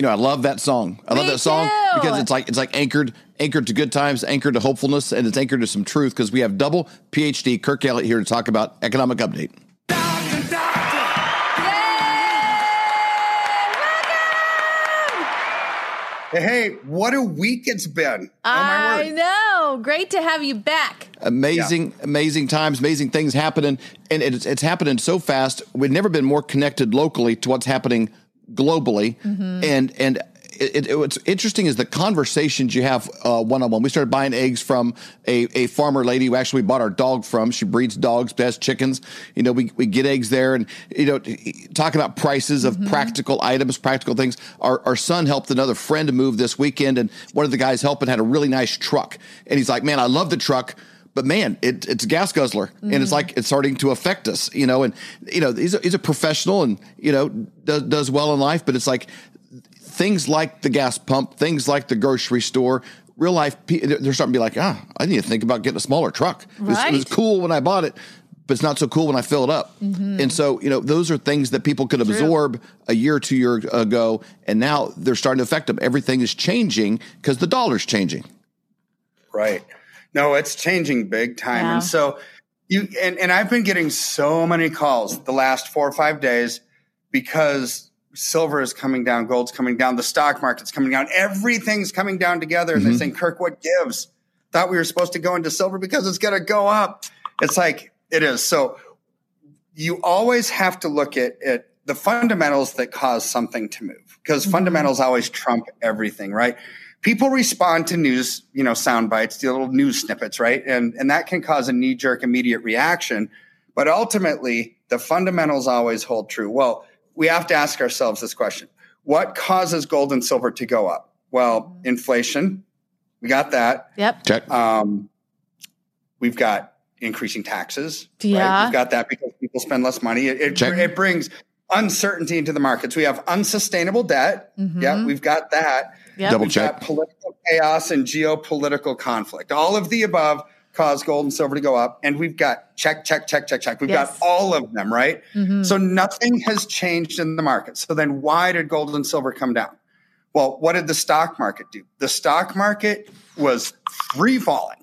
You know, I love that song. I love that song too. because it's like it's like anchored anchored to good times, anchored to hopefulness, and it's anchored to some truth because we have double PhD Kirk Elliott here to talk about economic update. Hey, what a week it's been. Oh, I know. Great to have you back. Amazing, amazing times, amazing things happening, and it's it's happening so fast. We've never been more connected locally to what's happening globally, mm-hmm. and and. It, it, what's interesting is the conversations you have one on one. We started buying eggs from a, a farmer lady who actually bought our dog from. She breeds dogs, has chickens. You know, we, we get eggs there, and you know, talking about prices of mm-hmm. practical items, practical things. Our our son helped another friend move this weekend, and one of the guys helping had a really nice truck, and he's like, "Man, I love the truck." But man, it, it's a gas guzzler, and it's like it's starting to affect us, you know. And you know, he's a, he's a professional, and you know, does does well in life, but it's like things like the gas pump, things like the grocery store. Real life, they're starting to be like, ah, I need to think about getting a smaller truck. It was, it was cool when I bought it, but it's not so cool when I fill it up. And so, you know, those are things that people could absorb a year or two years ago, and now they're starting to affect them. Everything is changing because the dollar's changing. Right. No, it's changing big time. Yeah. And so you and, and I've been getting so many calls the last four or five days because silver is coming down, gold's coming down, the stock market's coming down, everything's coming down together. And they're mm-hmm. saying, Kirk, what gives? Thought we were supposed to go into silver because it's gonna go up. It's like it is. So you always have to look at, at the fundamentals that cause something to move because mm-hmm. fundamentals always trump everything, right? People respond to news, you know, sound bites, the little news snippets, right? And, and that can cause a knee jerk immediate reaction. But ultimately, the fundamentals always hold true. Well, we have to ask ourselves this question What causes gold and silver to go up? Well, inflation, we got that. Yep. Check. Um, we've got increasing taxes. Right? Yeah. We've got that because people spend less money. It, it, Check. it brings uncertainty into the markets. We have unsustainable debt. Yeah, we've got that. Yep. Double We've check. political chaos and geopolitical conflict. All of the above cause gold and silver to go up. And we've got check, check, check, check, check. We've Yes. got all of them, right? So nothing has changed in the market. So then why did gold and silver come down? Well, what did the stock market do? The stock market was free falling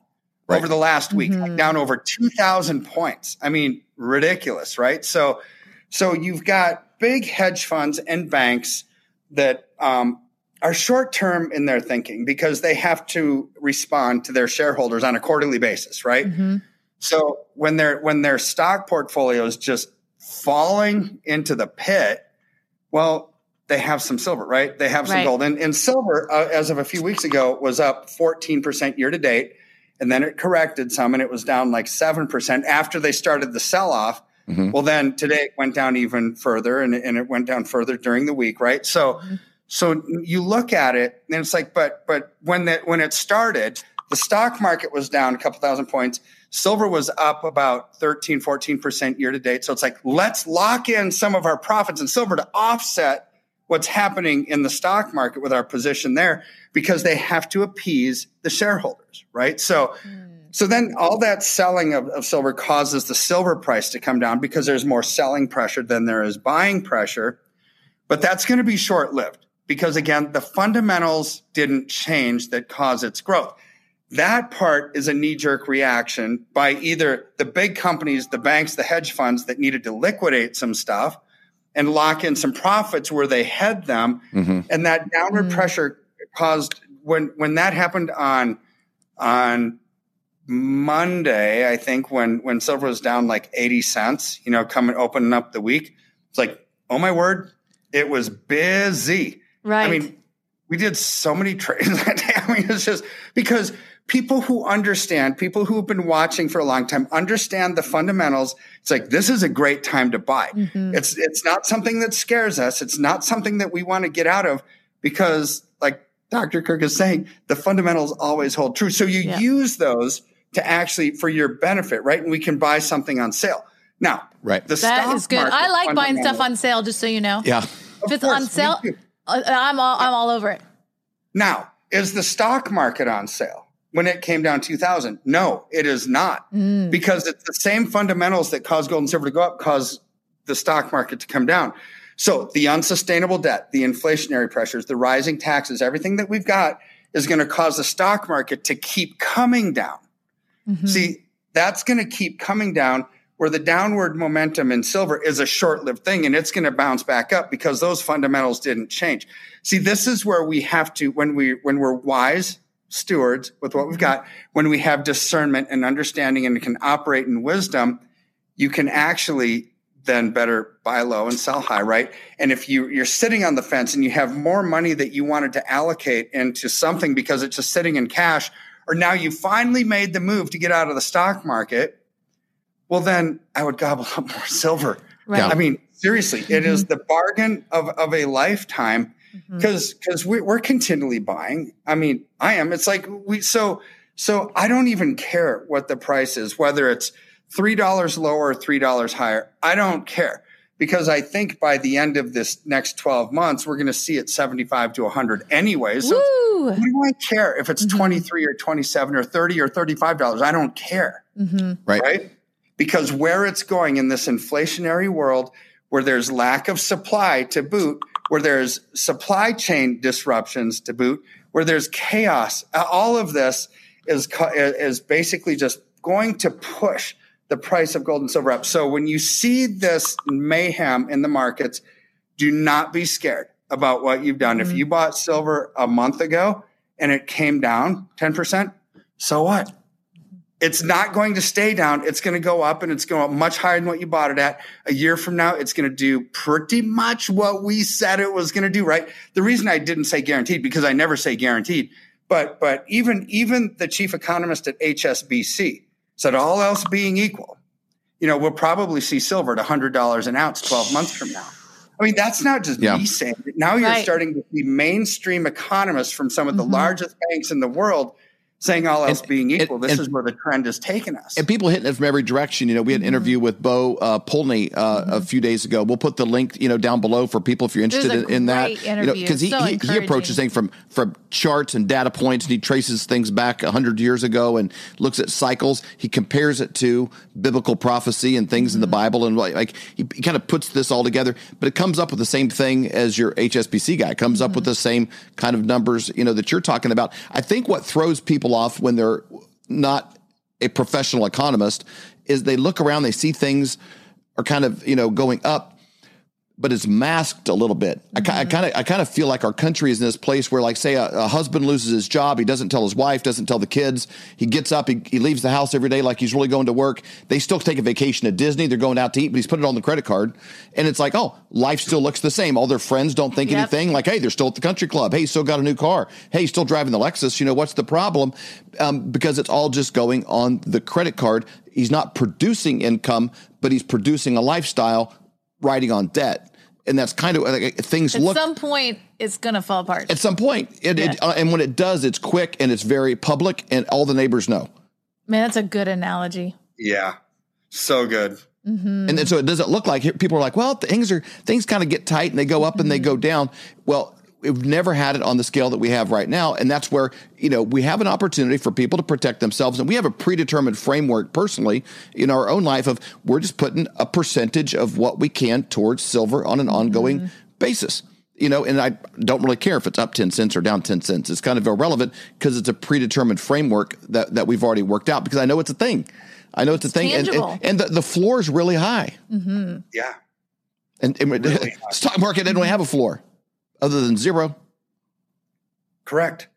Right. over the last week, like down over 2000 points. I mean, ridiculous, right? So, so you've got big hedge funds and banks that um, are short term in their thinking because they have to respond to their shareholders on a quarterly basis, right? Mm-hmm. So when their when their stock portfolio is just falling into the pit, well, they have some silver, right? They have some Right. gold, and, and silver, uh, as of a few weeks ago, was up 14% year to date, and then it corrected some, and it was down like 7% after they started the sell off. Mm-hmm. Well, then today it went down even further, and, and it went down further during the week, right? So, mm-hmm. So you look at it, and it's like, but but when that when it started, the stock market was down a couple thousand points. Silver was up about 13, 14% year to date. So it's like, let's lock in some of our profits in silver to offset what's happening in the stock market with our position there because they have to appease the shareholders, right? So, hmm. so then all that selling of, of silver causes the silver price to come down because there's more selling pressure than there is buying pressure. But that's going to be short lived because again, the fundamentals didn't change that cause its growth. That part is a knee jerk reaction by either the big companies, the banks, the hedge funds that needed to liquidate some stuff and lock in some profits where they had them. Mm-hmm. And that downward mm-hmm. pressure caused when when that happened on on Monday, I think when when silver was down like 80 cents, you know, coming opening up the week, it's like, oh my word, it was busy. Right. I mean, we did so many trades that day. I mean, it's just because people who understand, people who have been watching for a long time, understand the fundamentals. It's like this is a great time to buy. Mm-hmm. It's it's not something that scares us. It's not something that we want to get out of because, like Dr. Kirk is saying, the fundamentals always hold true. So you yeah. use those to actually for your benefit, right? And we can buy something on sale. Now, right. The that is good. I like buying stuff on sale, just so you know. Yeah. If it's course, on sale, I'm all I'm all over it. Now, is the stock market on sale? when it came down 2000 no it is not mm. because it's the same fundamentals that cause gold and silver to go up cause the stock market to come down so the unsustainable debt the inflationary pressures the rising taxes everything that we've got is going to cause the stock market to keep coming down mm-hmm. see that's going to keep coming down where the downward momentum in silver is a short-lived thing and it's going to bounce back up because those fundamentals didn't change. See, this is where we have to when we when we're wise stewards with what we've got, when we have discernment and understanding and can operate in wisdom, you can actually then better buy low and sell high, right? And if you you're sitting on the fence and you have more money that you wanted to allocate into something because it's just sitting in cash, or now you finally made the move to get out of the stock market, well, then I would gobble up more silver. Right. I mean, seriously, mm-hmm. it is mm-hmm. the bargain of, of a lifetime because mm-hmm. because we, we're continually buying. I mean, I am. It's like we so so I don't even care what the price is, whether it's three dollars lower or three dollars higher. I don't care because I think by the end of this next 12 months, we're going to see it 75 to 100 anyway. So what do I care if it's mm-hmm. 23 or 27 or 30 or $35? I don't care. Mm-hmm. Right. Right because where it's going in this inflationary world where there's lack of supply to boot, where there's supply chain disruptions to boot, where there's chaos, all of this is, is basically just going to push the price of gold and silver up. So when you see this mayhem in the markets, do not be scared about what you've done. Mm-hmm. If you bought silver a month ago and it came down 10%, so what? It's not going to stay down. It's going to go up and it's going up much higher than what you bought it at. A year from now, it's going to do pretty much what we said it was going to do, right? The reason I didn't say guaranteed because I never say guaranteed, but, but even, even the chief economist at HSBC said all else being equal, you know, we'll probably see silver at $100 an ounce 12 months from now. I mean, that's not just yeah. me saying it. Now you're right. starting to see mainstream economists from some of the mm-hmm. largest banks in the world saying all else and, being equal, and, this and, is where the trend has taken us. And people hitting it from every direction. You know, we had an mm-hmm. interview with Bo uh, Polny uh, mm-hmm. a few days ago. We'll put the link, you know, down below for people if you're interested in, in, that. Interview. You know, because he, so he, he, approaches things from from charts and data points, and he traces things back hundred years ago and looks at cycles. He compares it to biblical prophecy and things mm-hmm. in the mm-hmm. Bible, and like he, he, kind of puts this all together. But it comes up with the same thing as your HSBC guy. It comes up with mm-hmm. the same kind of numbers, you know, that you're talking about. I think what throws people off when they're not a professional economist is they look around, they see things are kind of, you know, going up but it's masked a little bit. Mm-hmm. I kind of, I kind of feel like our country is in this place where, like, say, a, a, husband loses his job, he doesn't tell his wife, doesn't tell the kids. He gets up, he, he, leaves the house every day like he's really going to work. They still take a vacation at Disney. They're going out to eat, but he's put it on the credit card, and it's like, oh, life still looks the same. All their friends don't think yep. anything. Like, hey, they're still at the country club. Hey, still got a new car. Hey, still driving the Lexus. You know what's the problem? Um, because it's all just going on the credit card. He's not producing income, but he's producing a lifestyle riding on debt and that's kind of like things at look. At some point, it's going to fall apart. At some point, it, yeah. it uh, and when it does, it's quick and it's very public, and all the neighbors know. Man, that's a good analogy. Yeah, so good. Mm-hmm. And then, so it doesn't look like people are like, well, things are things kind of get tight and they go up mm-hmm. and they go down. Well, we've never had it on the scale that we have right now and that's where you know we have an opportunity for people to protect themselves and we have a predetermined framework personally in our own life of we're just putting a percentage of what we can towards silver on an ongoing mm-hmm. basis you know and i don't really care if it's up 10 cents or down 10 cents. It's kind of irrelevant because it's a predetermined framework that, that we've already worked out because i know it's a thing. I know it's a thing and, and, and, the, the floor is really high. Mm-hmm. yeah. And, and really stock market didn't really have a floor other than zero. Correct.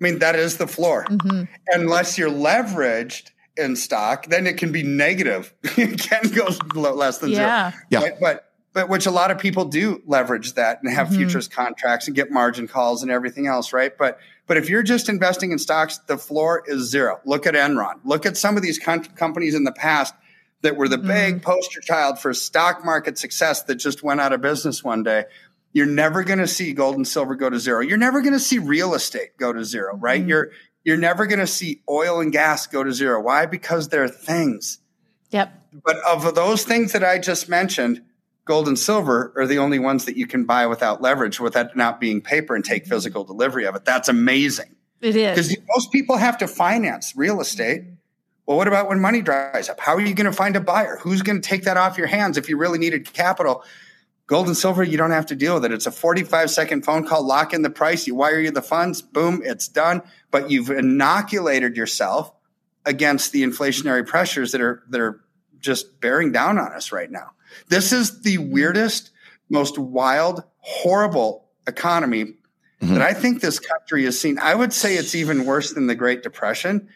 I mean, that is the floor. Mm-hmm. Unless you're leveraged in stock, then it can be negative. it can go less than yeah. zero. Yeah. Right? But but which a lot of people do leverage that and have mm-hmm. futures contracts and get margin calls and everything else, right? But But if you're just investing in stocks, the floor is zero. Look at Enron. Look at some of these com- companies in the past that were the mm. big poster child for stock market success that just went out of business one day. You're never going to see gold and silver go to zero. You're never going to see real estate go to zero, right? Mm. You're you're never going to see oil and gas go to zero. Why? Because they're things. Yep. But of those things that I just mentioned, gold and silver are the only ones that you can buy without leverage, without not being paper and take physical delivery of it. That's amazing. It is. Because most people have to finance real estate. Well, what about when money dries up? How are you going to find a buyer? Who's going to take that off your hands if you really needed capital? Gold and silver, you don't have to deal with it. It's a 45 second phone call, lock in the price, you wire you the funds, boom, it's done. But you've inoculated yourself against the inflationary pressures that are that are just bearing down on us right now. This is the weirdest, most wild, horrible economy mm-hmm. that I think this country has seen. I would say it's even worse than the Great Depression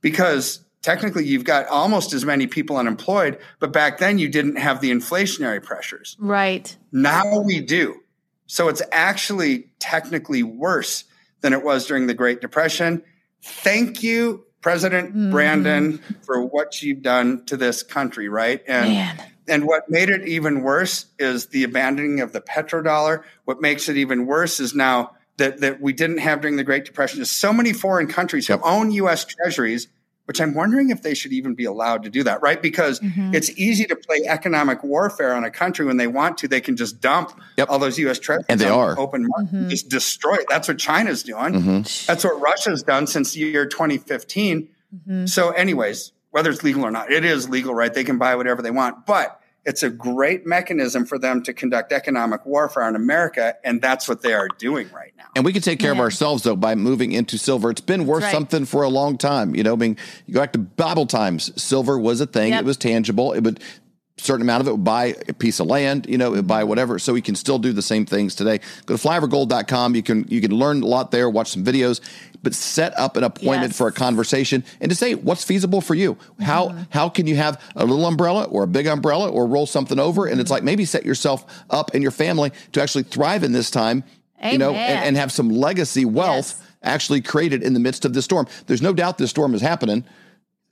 because technically you've got almost as many people unemployed, but back then you didn't have the inflationary pressures. Right. Now we do. So it's actually technically worse than it was during the Great Depression. Thank you, President mm. Brandon, for what you've done to this country, right? And Man. and what made it even worse is the abandoning of the petrodollar. What makes it even worse is now that, that we didn't have during the Great Depression. is so many foreign countries who own US treasuries which I'm wondering if they should even be allowed to do that, right? Because mm-hmm. it's easy to play economic warfare on a country when they want to. They can just dump yep. all those U.S. treasuries and they are open market, mm-hmm. just destroy it. That's what China's doing. Mm-hmm. That's what Russia's done since the year 2015. Mm-hmm. So, anyways, whether it's legal or not, it is legal, right? They can buy whatever they want, but it's a great mechanism for them to conduct economic warfare on America, and that's what they are doing right now. And we can take care yeah. of ourselves though by moving into silver. It's been worth right. something for a long time. You know, I mean, you go back to Bible times, silver was a thing. Yep. It was tangible. It would certain amount of it would buy a piece of land, you know, would buy whatever. So we can still do the same things today. Go to flyovergold.com. You can you can learn a lot there, watch some videos, but set up an appointment yes. for a conversation and to say what's feasible for you. How mm-hmm. how can you have a little umbrella or a big umbrella or roll something over? And it's like maybe set yourself up and your family to actually thrive in this time, Amen. you know, and, and, have some legacy wealth yes. actually created in the midst of this storm. There's no doubt this storm is happening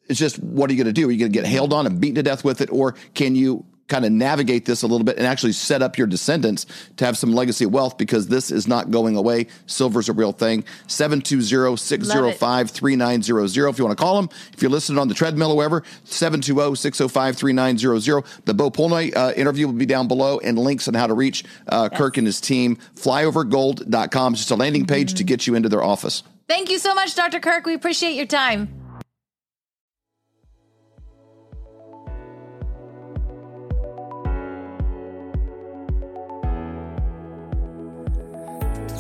it's just what are you going to do? Are you going to get hailed on and beaten to death with it, or can you kind of navigate this a little bit and actually set up your descendants to have some legacy wealth because this is not going away. Silver's a real thing. 720-605-3900 if you want to call them. If you're listening on the treadmill or wherever, 720-605-3900. The Bo Polny uh, interview will be down below and links on how to reach uh, yes. Kirk and his team. Flyovergold.com is just a landing page mm-hmm. to get you into their office. Thank you so much, Dr. Kirk. We appreciate your time.